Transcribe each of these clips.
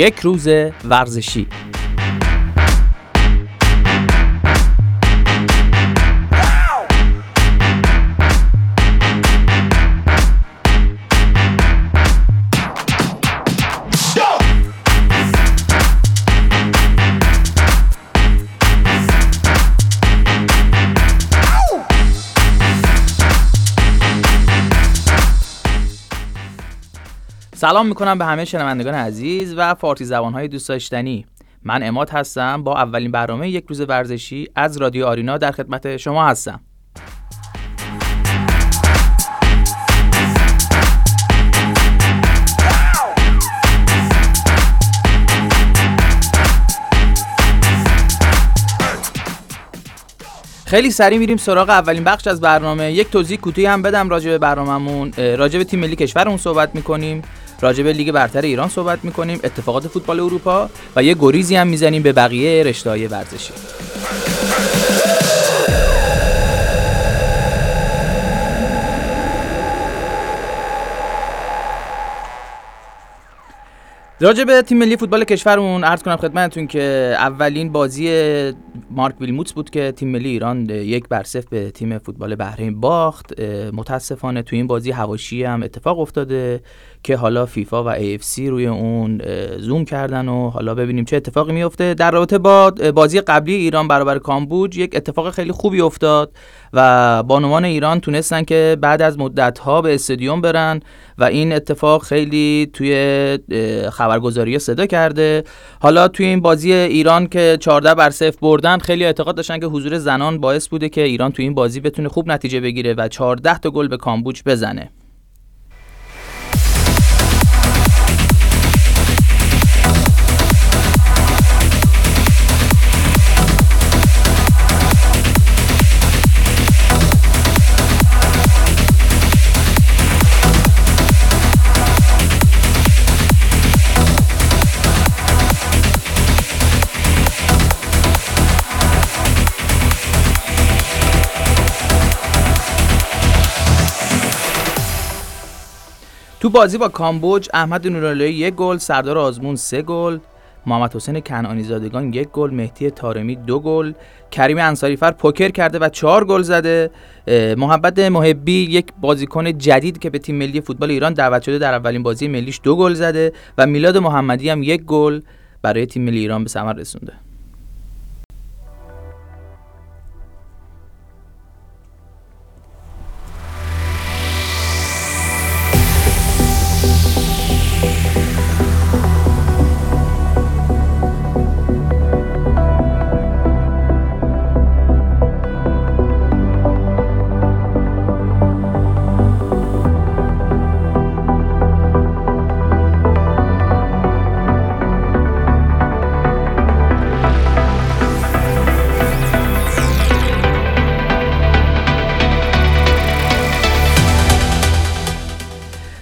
یک روز ورزشی. سلام می‌کنم به همه شنوندگان عزیز و فارسی زبانهای دوست داشتنی. من اماد هستم با اولین برنامه یک روز ورزشی از رادیو آرینا در خدمت شما هستم. خیلی سریع میریم سراغ اولین بخش از برنامه. یک توضیح کوتاهی هم بدم راجع به برنامهمون. راجع به تیم ملی کشورمون صحبت می‌کنیم. راجع به لیگ برتر ایران صحبت می‌کنیم اتفاقات فوتبال اروپا و یه گریزی هم می‌زنیم به بقیه رشته‌های ورزشی. راجع به تیم ملی فوتبال کشورمون عرض کنم خدمتتون که اولین بازی مارک ویلموتس بود که تیم ملی ایران یک بر به تیم فوتبال بحرین باخت. متاسفانه تو این بازی هواشی هم اتفاق افتاده که حالا فیفا و AFC روی اون زوم کردن و حالا ببینیم چه اتفاقی میفته. در رابطه با بازی قبلی ایران برابر کامبوج یک اتفاق خیلی خوبی افتاد و بانوان ایران تونستن که بعد از مدت ها به استادیوم برن و این اتفاق خیلی توی خبرگزاری صدا کرده. حالا توی این بازی ایران که 14 بر 0 بردن خیلی اعتقاد داشتن که حضور زنان باعث بوده که ایران توی این بازی بتونه خوب نتیجه بگیره و 14 تا گل به کامبوج بزنه. بازی با کامبوج احمد نوراللهی یک گل سردار آزمون سه گل محمد حسین کنعانی زادگان یک گل مهدی تارمی دو گل کریم انصاری فر پوکر کرده و چهار گل زده. محبت محبی یک بازیکن جدید که به تیم ملی فوتبال ایران دعوت شده در اولین بازی ملیش دو گل زده و میلاد محمدی هم یک گل برای تیم ملی ایران به ثمر رسونده.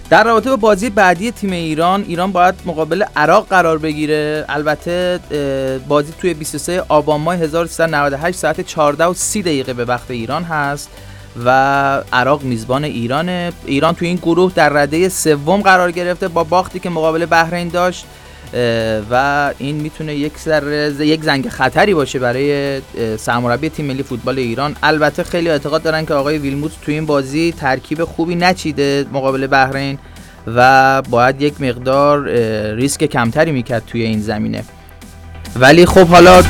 در رابطه با بازی بعدی تیم ایران ایران باید مقابل عراق قرار بگیره. البته بازی توی 23 آبان ماه 1398 ساعت 14 و 30 دقیقه به وقت ایران هست و عراق میزبان ایرانه. ایران توی این گروه در رده سوم قرار گرفته با باختی که مقابل بحرین داشت. و این می‌تونه یک سر یک زنگ خطری باشه برای سرمربی تیم ملی فوتبال ایران. البته خیلی اعتقاد دارن که آقای ویلموت تو این بازی ترکیب خوبی نچیده مقابل بحرین و باید یک مقدار ریسک کمتری می‌کرد توی این زمینه. ولی خب حالا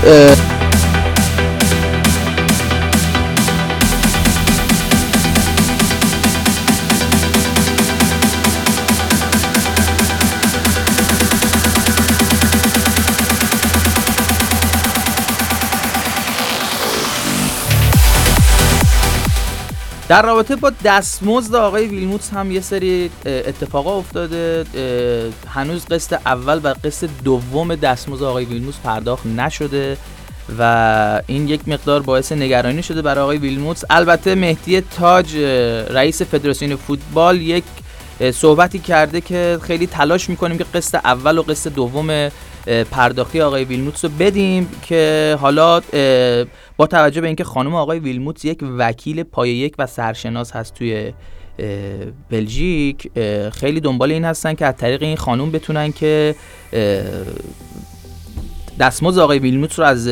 در رابطه با دستمزد آقای ویلموتس هم یه سری اتفاقا افتاده هنوز قسط اول و قسط دوم دستمزد آقای ویلموتس پرداخت نشده و این یک مقدار باعث نگرانی شده برای آقای ویلموتس البته مهدی تاج رئیس فدراسیون فوتبال یک صحبتی کرده که خیلی تلاش می‌کنیم که قسط اول و قسط دوم پرداختی آقای ویلموتس رو بدیم که حالا با توجه به اینکه خانم آقای ویلموتس یک وکیل پای یک و سرشناس هست توی بلژیک خیلی دنبال این هستن که از طریق این خانوم بتونن که دستمزد آقای ویلموت رو از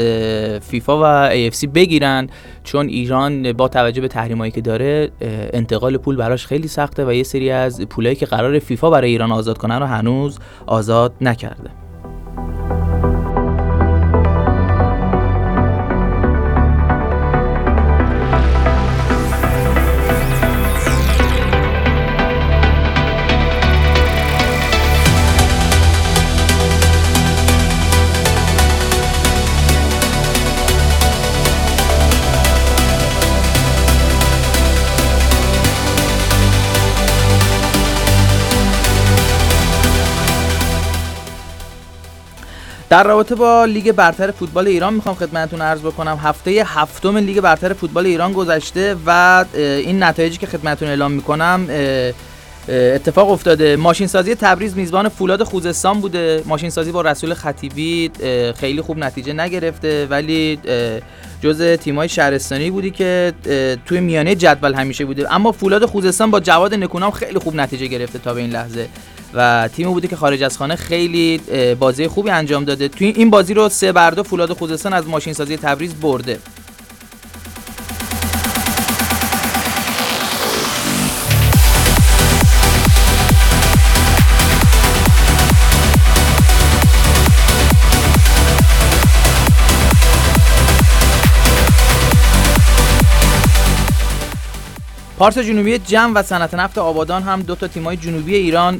فیفا و AFC بگیرن چون ایران با توجه به تحریمایی که داره انتقال پول براش خیلی سخته و یه سری از پولایی که قرار فیفا برای ایران آزاد کنن رو هنوز آزاد نکرده. در رابطه با لیگ برتر فوتبال ایران می‌خوام خدمتتون عرض بکنم. هفته هفتم لیگ برتر فوتبال ایران گذشته و این نتایجی که خدمتتون اعلام می‌کنم اتفاق افتاده. ماشین سازی تبریز میزبان فولاد خوزستان بوده. ماشین سازی با رسول خطیبی خیلی خوب نتیجه نگرفته. ولی جز تیمای شهرستانی بودی که توی میانه جدول همیشه بوده. اما فولاد خوزستان با جواد نکونام خیلی خوب نتیجه گرفته تا به این لحظه. و تیم بوده که خارج از خانه خیلی بازی خوبی انجام داده. توی این بازی رو سه برده فولاد خوزستان از ماشین سازی تبریز برده. پارس جنوبی جم و صنعت نفت آبادان هم دو تا تیمای جنوبی ایران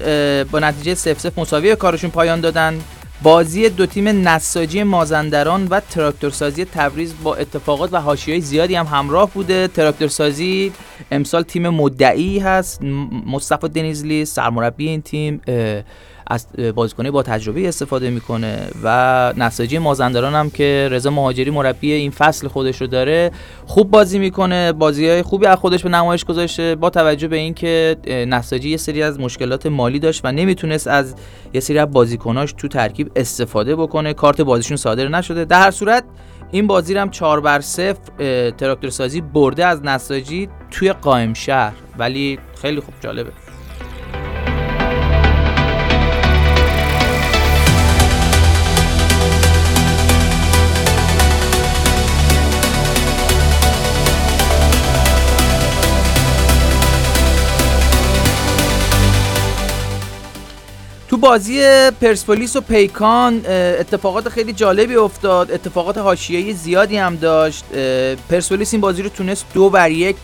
با نتیجه 0 0 مساوی کارشون پایان دادن. بازی دو تیم نساجی مازندران و تراکتورسازی تبریز با اتفاقات و حاشیه‌های زیادی هم همراه بوده. تراکتورسازی امسال تیم مدعی هست مصطفی دنیزلی سرمربی این تیم از بازیکنه با تجربه استفاده می‌کنه و نساجی مازندران هم که رضا مهاجری مربی این فصل خودش رو داره خوب بازی می‌کنه. بازی های خوبی از خودش به نمایش گذاشته با توجه به اینکه نساجی یه سری از مشکلات مالی داشت و نمی‌تونست از یه سری از بازیکناش تو ترکیب استفاده بکنه. کارت بازیشون صادر نشده. در هر صورت این بازی هم 4 بر 0 تراکتور سازی برده از نساجی توی قائم شهر ولی خیلی خوب جالبه. تو بازی پرسپولیس و پیکان اتفاقات خیلی جالبی افتاد. اتفاقات حاشیه‌ای زیادی هم داشت. پرسپولیس این بازی رو تونست دو بر یک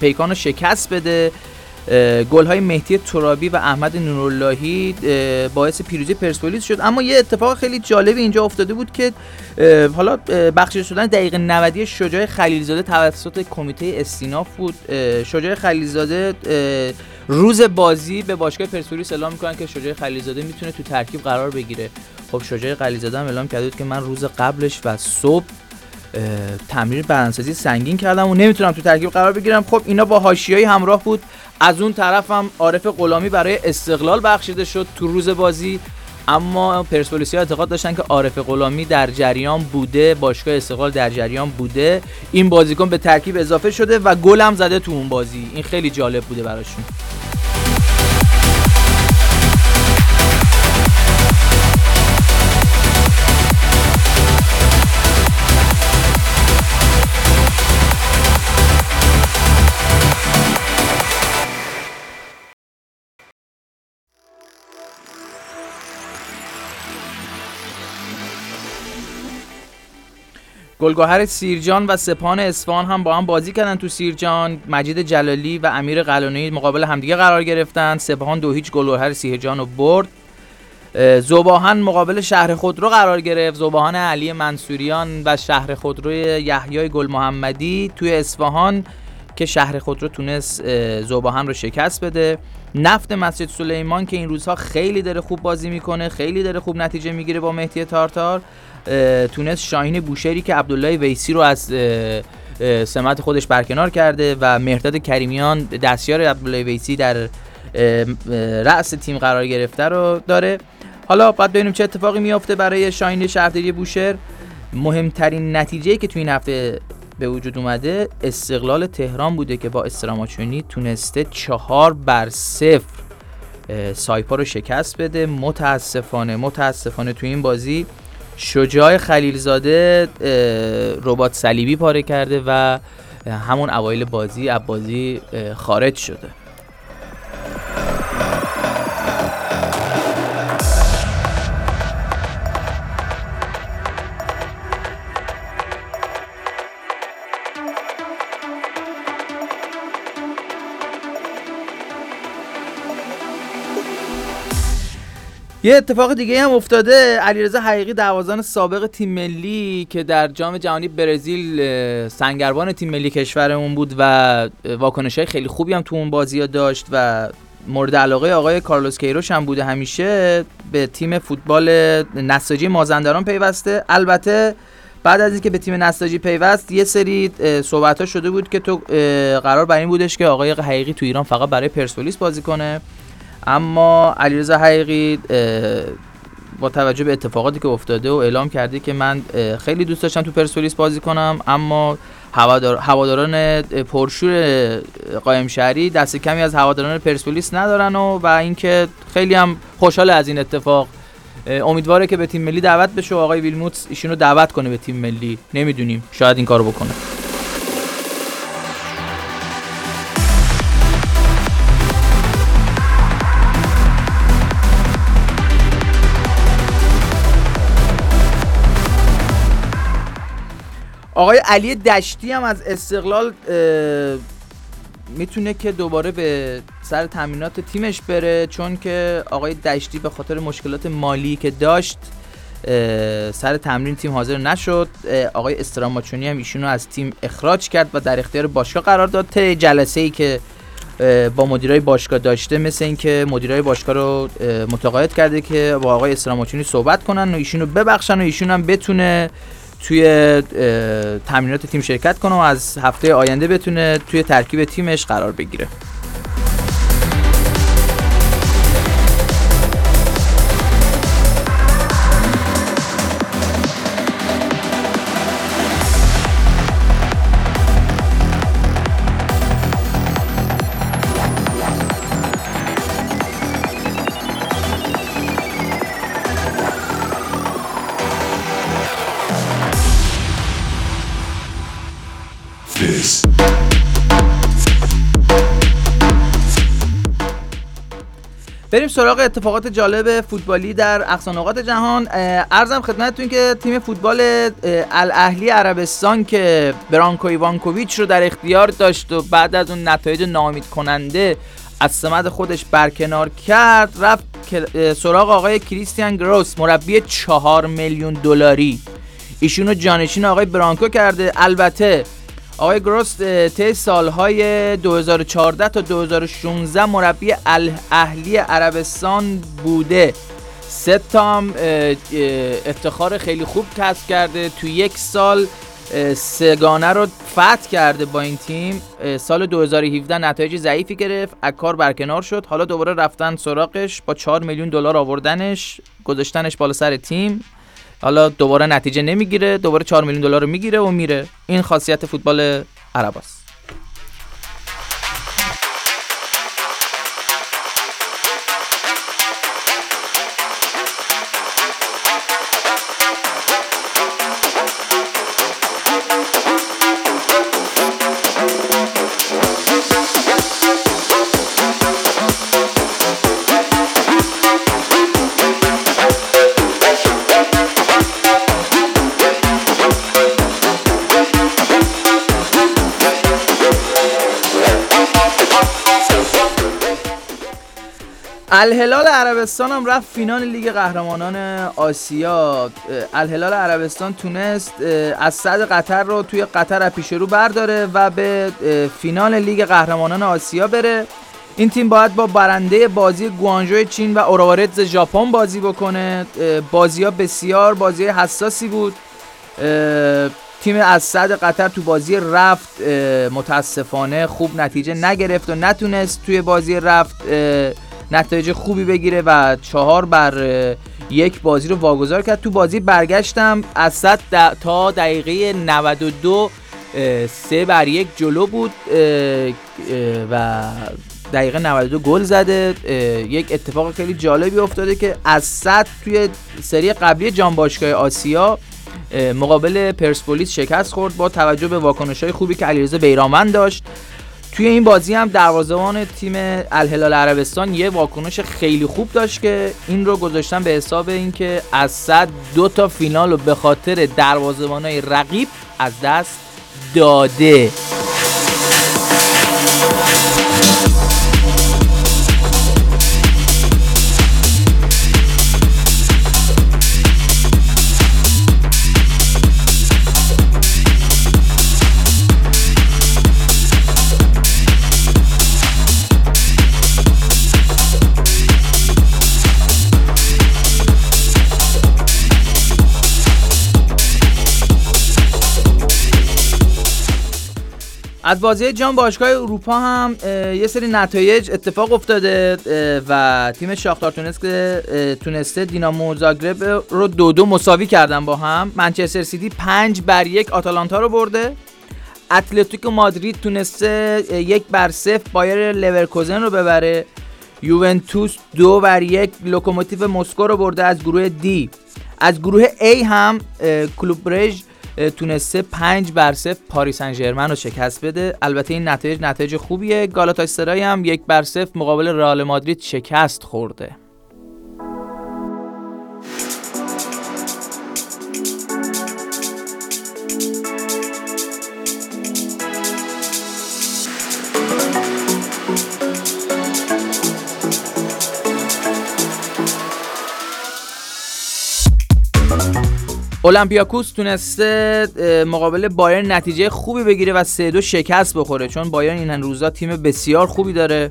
پیکان رو شکست بده. گل های مهدی ترابی و احمد نوراللهی باعث پیروزی پرسپولیس شد. اما یه اتفاق خیلی جالبی اینجا افتاده بود که حالا بخشیده شدن دقیقه 90 شجاع خلیلزاده توسط کمیته استیناف بود. شجاع خلیلزاده روز بازی به باشگاه پرسپولیس اعلام می‌کنن که شجاع خلیلزاده می‌تونه تو ترکیب قرار بگیره. خب شجاع خلیلزاده هم اعلام کرده که من روز قبلش و صبح تمرین بدنسازی سنگین کردم و نمی‌تونم تو ترکیب قرار بگیرم. خب اینا با حاشیه‌ای همراه بود. از اون طرف هم عارف غلامی برای استقلال بخشیده شد تو روز بازی. اما پرسپولیسیا اعتقاد داشتن که عارف غلامی در جریان بوده باشگاه استقلال در جریان بوده. این بازیکن به ترکیب اضافه شده و گل هم زده تو اون بازی. این خیلی جالب بوده براشون. گلگهر سیرجان و سپان اصفهان هم با هم بازی کردن تو سیرجان. مجید جلالی و امیر قلانی مقابل همدیگه قرار گرفتن. سپاهان دو هیچ گلگهر سیرجان رو برد. زوباهن مقابل شهر خودرو قرار گرفت. زوباهن علی منصوریان و شهر خودرو یحیای گل محمدی توی اصفهان که شهر خودرو تونست زوباهن رو شکست بده. نفت مسجد سلیمان که این روزها خیلی داره خوب بازی می‌کنه خیلی داره خوب نتیجه می‌گیره با مهدی تارتار. تونست شاهین بوشهری که عبدالله ویسی رو از سمت خودش برکنار کرده و مهرداد کریمیان دستیار عبدالله ویسی در رأس تیم قرار گرفته رو داره. حالا باید ببینیم چه اتفاقی میافته برای شاهین شهرداری بوشهر. مهمترین نتیجه که توی این هفته به وجود اومده استقلال تهران بوده که با استراماچونی تونسته چهار بر صفر سایپا رو شکست بده. متاسفانه متاسفانه تو این بازی شجاع خلیلزاده ربات صلیبی پاره کرده و همون اوایل بازی از بازی خارج شده. یه اتفاق دیگه هم افتاده. علیرضا حقیقی دروازه‌بان سابق تیم ملی که در جام جهانی برزیل سنگربان تیم ملی کشورمون بود و واکنش های خیلی خوبی هم تو اون بازی داشت و مورد علاقه آقای کارلوس کیروش هم بوده همیشه. به تیم فوتبال نساجی مازندران پیوسته. البته بعد از اینکه به تیم نساجی پیوست یه سری صحبت ها شده بود که تو قرار بر این بودش که آقای حقیقی تو ایران فقط برای پرسپولیس بازی کنه. اما علیرضا حقیقی با توجه به اتفاقاتی که افتاده و اعلام کرده که من خیلی دوست داشتم تو پرسپولیس بازی کنم اما هوادار، هواداران پرشور قایم شهری دست کمی از هواداران پرسپولیس ندارن و و اینکه خیلی هم خوشحال از این اتفاق. امیدواره که به تیم ملی دعوت بشه و آقای ویلموتس ایشونو دعوت کنه به تیم ملی. نمی‌دونیم. شاید این کارو بکنه. آقای علی دشتی هم از استقلال می‌تونه که دوباره به سر تمرینات تیمش بره چون که آقای دشتی به خاطر مشکلات مالی که داشت سر تمرین تیم حاضر نشد. آقای استراماچونی هم ایشونو از تیم اخراج کرد و در اختیار باشگاه قرار داد. ته جلسه ای که با مدیرای باشگاه داشته مثل اینکه مدیرای باشگاه رو متقاعد کرده که با آقای استراماچونی صحبت کنن و ایشونو ببخشن و ایشون هم بتونه توی تمرینات تیم شرکت کنه و از هفته آینده بتونه توی ترکیب تیمش قرار بگیره. بریم سراغ اتفاقات جالب فوتبالی در اقصانقات جهان. ارزم خدمتتون که تیم فوتبال الاهلی عربستان که برانکو ایوانکوویچ رو در اختیار داشت و بعد از اون نتایج ناامید کننده از سمت خودش برکنار کرد رفت سراغ آقای کریستیان گروس مربی چهار میلیون دلاری. ایشونو جانشین آقای برانکو کرده. البته آقای گروست طی سالهای 2014 تا 2016 مربی اهلی عربستان بوده. سه تام افتخار خیلی خوب کسب کرده. تو یک سال سگانه رو فتح کرده با این تیم. سال 2017 نتایج ضعیفی گرفت. از کار برکنار شد. حالا دوباره رفتن سراغش. با 4 میلیون دلار آوردنش گذاشتنش بالا سر تیم. حالا دوباره نتیجه نمی‌گیره دوباره 4 میلیون دلار رو می‌گیره و میره. این خاصیت فوتبال عرب است. الهلال عربستان هم رفت فینال لیگ قهرمانان آسیا. الهلال عربستان تونست از صد قطر رو توی قطر پیش رو برداره و به فینال لیگ قهرمانان آسیا بره. این تیم باید با برنده بازی گوانجو چین و اوراوارتز ژاپن بازی بکنه. بازی ها بسیار بازی حساسی بود. تیم از صد قطر تو بازی رفت متاسفانه خوب نتیجه نگرفت و نتونست توی بازی رفت. نتایج خوبی بگیره و چهار بر یک بازی رو واگذار کرد. تو بازی برگشتم از 100 تا دقیقه 92 سه بر یک جلو بود و دقیقه 92 گل زده. یک اتفاق خیلی جالبی افتاده که از صد توی سری قبلی جام باشگاه آسیا مقابل پرسپولیس شکست خورد با توجه به واکنش های خوبی که علیرضا بیرامند داشت. توی این بازی هم دروازه‌بان تیم الهلال عربستان یه واکنش خیلی خوب داشت که این رو گذاشتن به حساب اینکه از صد دو تا فینال رو به خاطر دروازه‌بانای رقیب از دست داده. از بازی جام باشگاه اروپا هم یه سری نتایج اتفاق افتاده و تیم شاختار تونست تونسته دینامو زاگرب رو دو دو مساوی کردن با هم. منچستر سیتی پنج بر یک آتالانتا رو برده. اتلتیکو مادرید تونسته یک بر صفر بایر لورکوزن رو ببره. یوونتوس دو بر یک لوکوموتیو مسکو رو برده از گروه D. از گروه A هم کلوب برژ تونسته پنج بر صفر پاریس سن رو شکست بده. البته این نتایج نتایج خوبیه. گالاتاسرای هم یک بر صفر مقابل رئال مادرید شکست خورده. اولمپیاکوس تونسته مقابل بایرن نتیجه خوبی بگیره و سه دو شکست بخوره. چون بایرن این روزا تیم بسیار خوبی داره.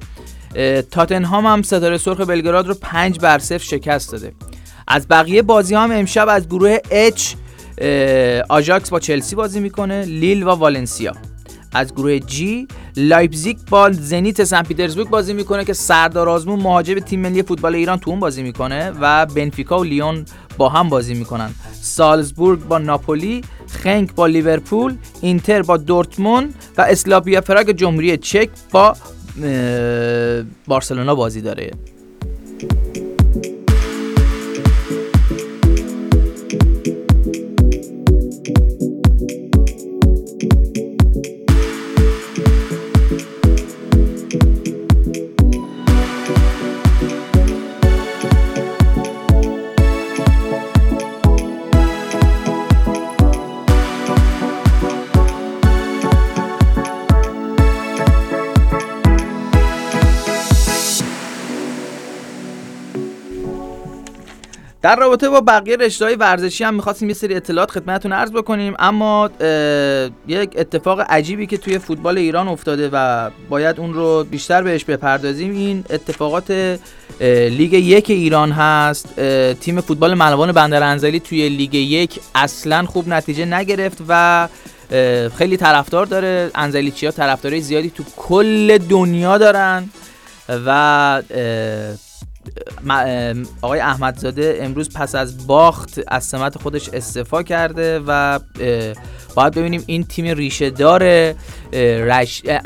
تاتنهام هم ستاره سرخ بلگراد رو پنج بر صفر شکست داده. از بقیه بازی هم امشب از گروه H آژاکس با چلسی بازی می‌کنه لیل و والنسیا. از گروه G لایپزیگ با زنیت سن پیترزبورگ بازی می‌کنه که سردار آزمون مهاجم تیم ملی فوتبال ایران تو اون بازی می‌کنه و بنفیکا و لیون با هم بازی می‌کنن. سالزبورگ با ناپولی خنک با لیورپول اینتر با دورتموند و اسلاویا پراگ جمهوری چک با بارسلونا بازی داره. در رابطه با بقیه رشته های ورزشی هم می‌خواستیم یه سری اطلاعات خدمتتون عرض بکنیم اما یک اتفاق عجیبی که توی فوتبال ایران افتاده و باید اون رو بیشتر بهش بپردازیم این اتفاقات لیگ یک ایران هست. تیم فوتبال ملوان بندر انزلی توی لیگ یک اصلا خوب نتیجه نگرفت و خیلی طرفدار داره. انزلیچی ها طرفدارای زیادی تو کل دنیا دارن و آقای احمدزاده امروز پس از باخت از سمت خودش استفا کرده و باید ببینیم این تیم ریشه داره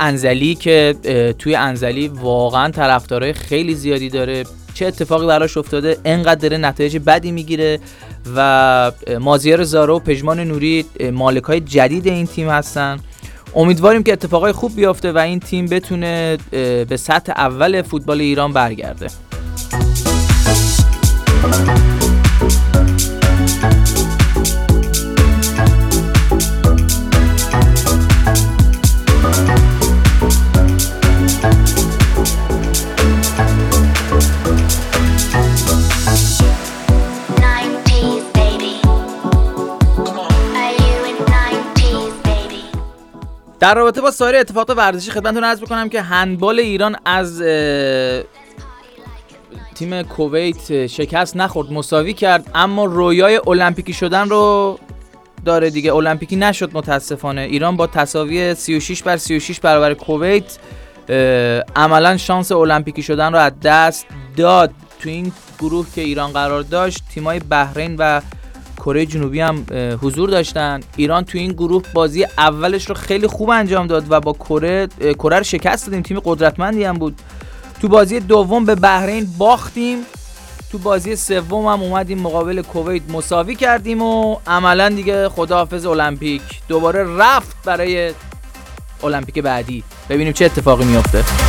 انزلی که توی انزلی واقعا طرفدارای خیلی زیادی داره. چه اتفاقی براش افتاده؟ انقدر داره نتایج بدی می‌گیره و مازیار زارو و پژمان نوری مالک های جدید این تیم هستن. امیدواریم که اتفاقای خوب بیافته و این تیم بتونه به سطح اول فوتبال ایران برگرده. در رابطه با سایر اتفاقات ورزشی خدمتتون عرض بکنم که هندبال ایران از تیم کویت شکست نخورد مساوی کرد اما رویای المپیکی شدن رو داره دیگه. المپیکی نشد متاسفانه. ایران با تساوی 36 بر 36 برابر کویت عملا شانس المپیکی شدن رو از دست داد. تو این گروه که ایران قرار داشت تیمای بحرین و کره جنوبی هم حضور داشتن. ایران تو این گروه بازی اولش رو خیلی خوب انجام داد و با کره کره رو شکست دادیم. تیم قدرتمندی هم بود. تو بازی دوم به بحرین باختیم. تو بازی سوم هم اومدیم مقابل کویت مساوی کردیم و عملا دیگه خداحافظ المپیک. دوباره رفت برای المپیک بعدی. ببینیم چه اتفاقی میافته.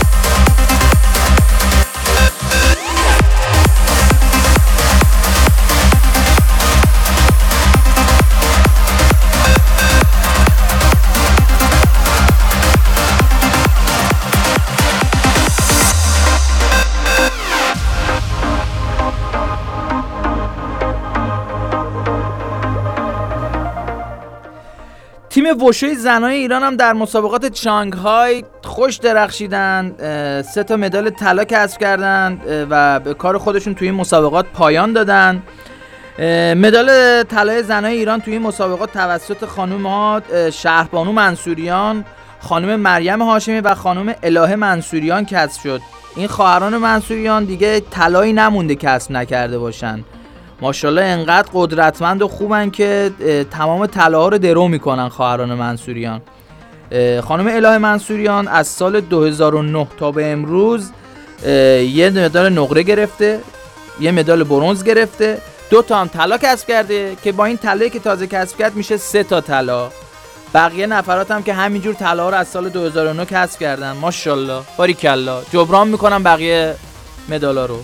تیم وشوی زنای ایران هم در مسابقات چانگهای خوش درخشیدن سه تا مدال طلا کسب کردن و به کار خودشون توی این مسابقات پایان دادن. مدال طلای زنای ایران توی این مسابقات توسط خانم ها شهربانو منصوریان خانم مریم هاشمی و خانم الهه منصوریان کسب شد. این خواهران منصوریان دیگه طلایی نمونده کسب نکرده باشن. ماشاءالله انقدر قدرتمند و خوبن که تمام طلاها رو درو می‌کنن خواهران منصوریان. خانم اله منصوریان از سال 2009 تا به امروز یه مدال نقره گرفته یه مدال برونز گرفته دو تا هم طلا کسب کرده که با این طلایی که تازه کسب کرد میشه سه تا طلا. بقیه نفرات هم که همینجور طلا رو از سال 2009 کسب کردن. ماشاءالله. باریکلا. جبران می‌کنم بقیه مدالا رو.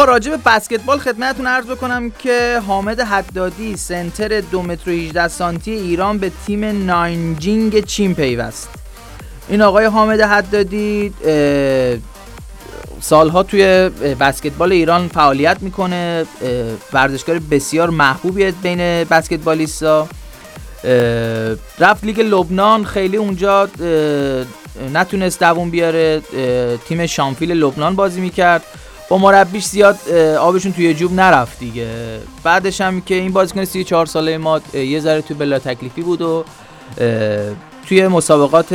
آقا راجع به بسکتبال خدمتتون عرض بکنم که حامد حدادی سنتر دو متر و 18 سانتی ایران به تیم ناینجینگ چین پیوست. این آقای حامد حدادی سالها توی بسکتبال ایران فعالیت می‌کنه ورزشکار بسیار محبوبیه بین بسکتبالیستا. رفت لیگ لبنان خیلی اونجا نتونست دووم بیاره تیم شانویل لبنان بازی می‌کرد. با مربیش زیاد آبشون توی جوب نرفت دیگه. بعدش هم که این بازیکن 34 ساله ما یه ذره توی بلا تکلیفی بود و توی مسابقات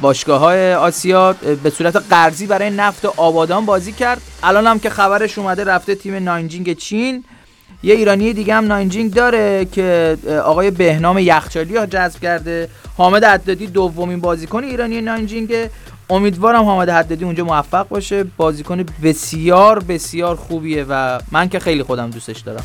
باشگاه های آسیا به صورت قرضی برای نفت آبادان بازی کرد. الان هم که خبرش اومده رفته تیم نانجینگ چین. یه ایرانی دیگه هم نانجینگ داره که آقای بهنام یخچالی را جذب کرده. حامد عددی دومین بازیکن ایرانی ناینجینگ امیدوارم حامد حدادی اونجا موفق باشه. بازیکن بسیار بسیار خوبیه و من که خیلی خودم دوستش دارم.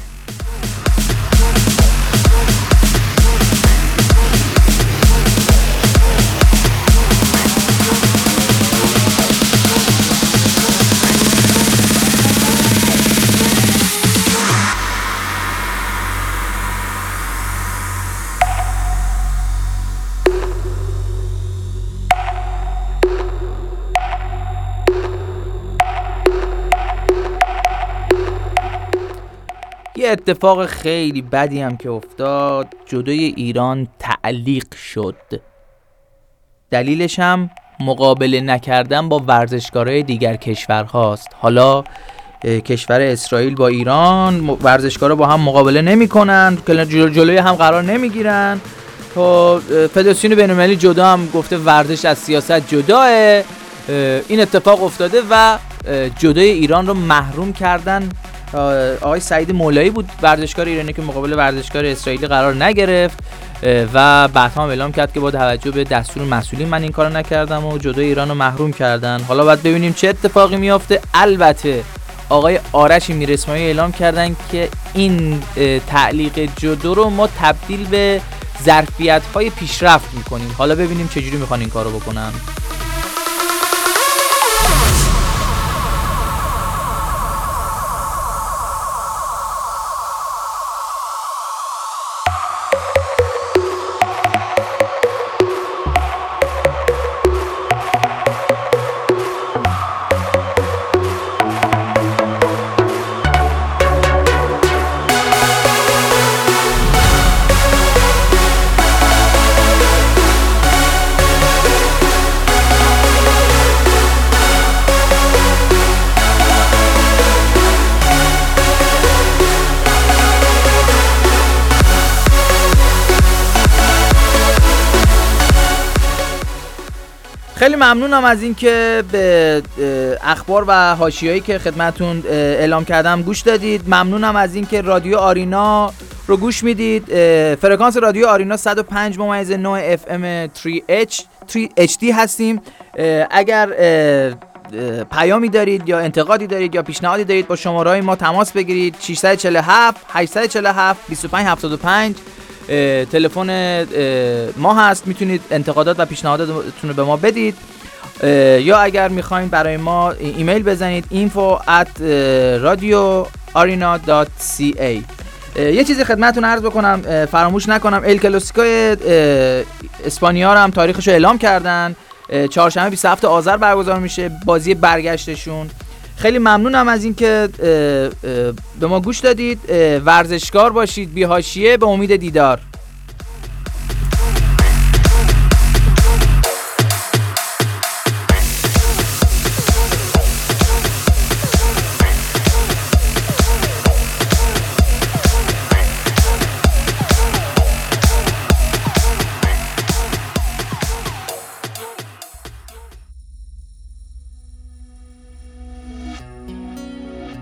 اتفاق خیلی بدی هم که افتاد. جدای ایران تعلیق شد. دلیلش هم مقابله نکردن با ورزشکارهای دیگر کشورهاست. حالا کشور اسرائیل با ایران ورزشکارا با هم مقابله نمی‌کنن جلوی هم قرار نمی‌گیرن. تا فدراسیون بینالمللی جدا هم گفته ورزش از سیاست جداه. این اتفاق افتاده و جدای ایران رو محروم کردن آقای سعید مولایی بود ورزشکار ایرانی که مقابل ورزشکار اسرائیلی قرار نگرفت و بعد هم اعلام کرد که با توجه به دستور مسئولین من این کارو نکردم و جدا ایران رو محروم کردن. حالا باید ببینیم چه اتفاقی میافته. البته آقای آرش میرسمایی اعلام کردن که این تعلیق جدو رو ما تبدیل به ظرفیت های پیشرفت می‌کنیم. حالا ببینیم چجوری می‌خوان این کارو بکنن. خیلی ممنونم از اینکه به اخبار و حاشیه‌ای که خدمتون اعلام کردم گوش دادید. ممنونم از اینکه رادیو آرینا رو گوش می‌دید. فرکانس رادیو آرینا 105 ممیز 9 FM 3H 3HD هستیم. اگر پیامی دارید یا انتقادی دارید یا پیشنهادی دارید با شماره ما تماس بگیرید. 647 847 2575 تلفن ما هست می‌تونید انتقادات و پیشنهاداتتون رو به ما بدید. یا اگر می‌خواین برای ما ایمیل بزنید info at radioarena.ca یه چیزی خدمتتون عرض بکنم فراموش نکنم ال کلاسیکای اسپانیا رو هم تاریخش رو اعلام کردن. چهارشنبه 27 آذر برگزار میشه بازی برگشتشون. خیلی ممنونم از اینکه به ما گوش دادید. ورزشکار باشید. بیهاشیه به امید دیدار.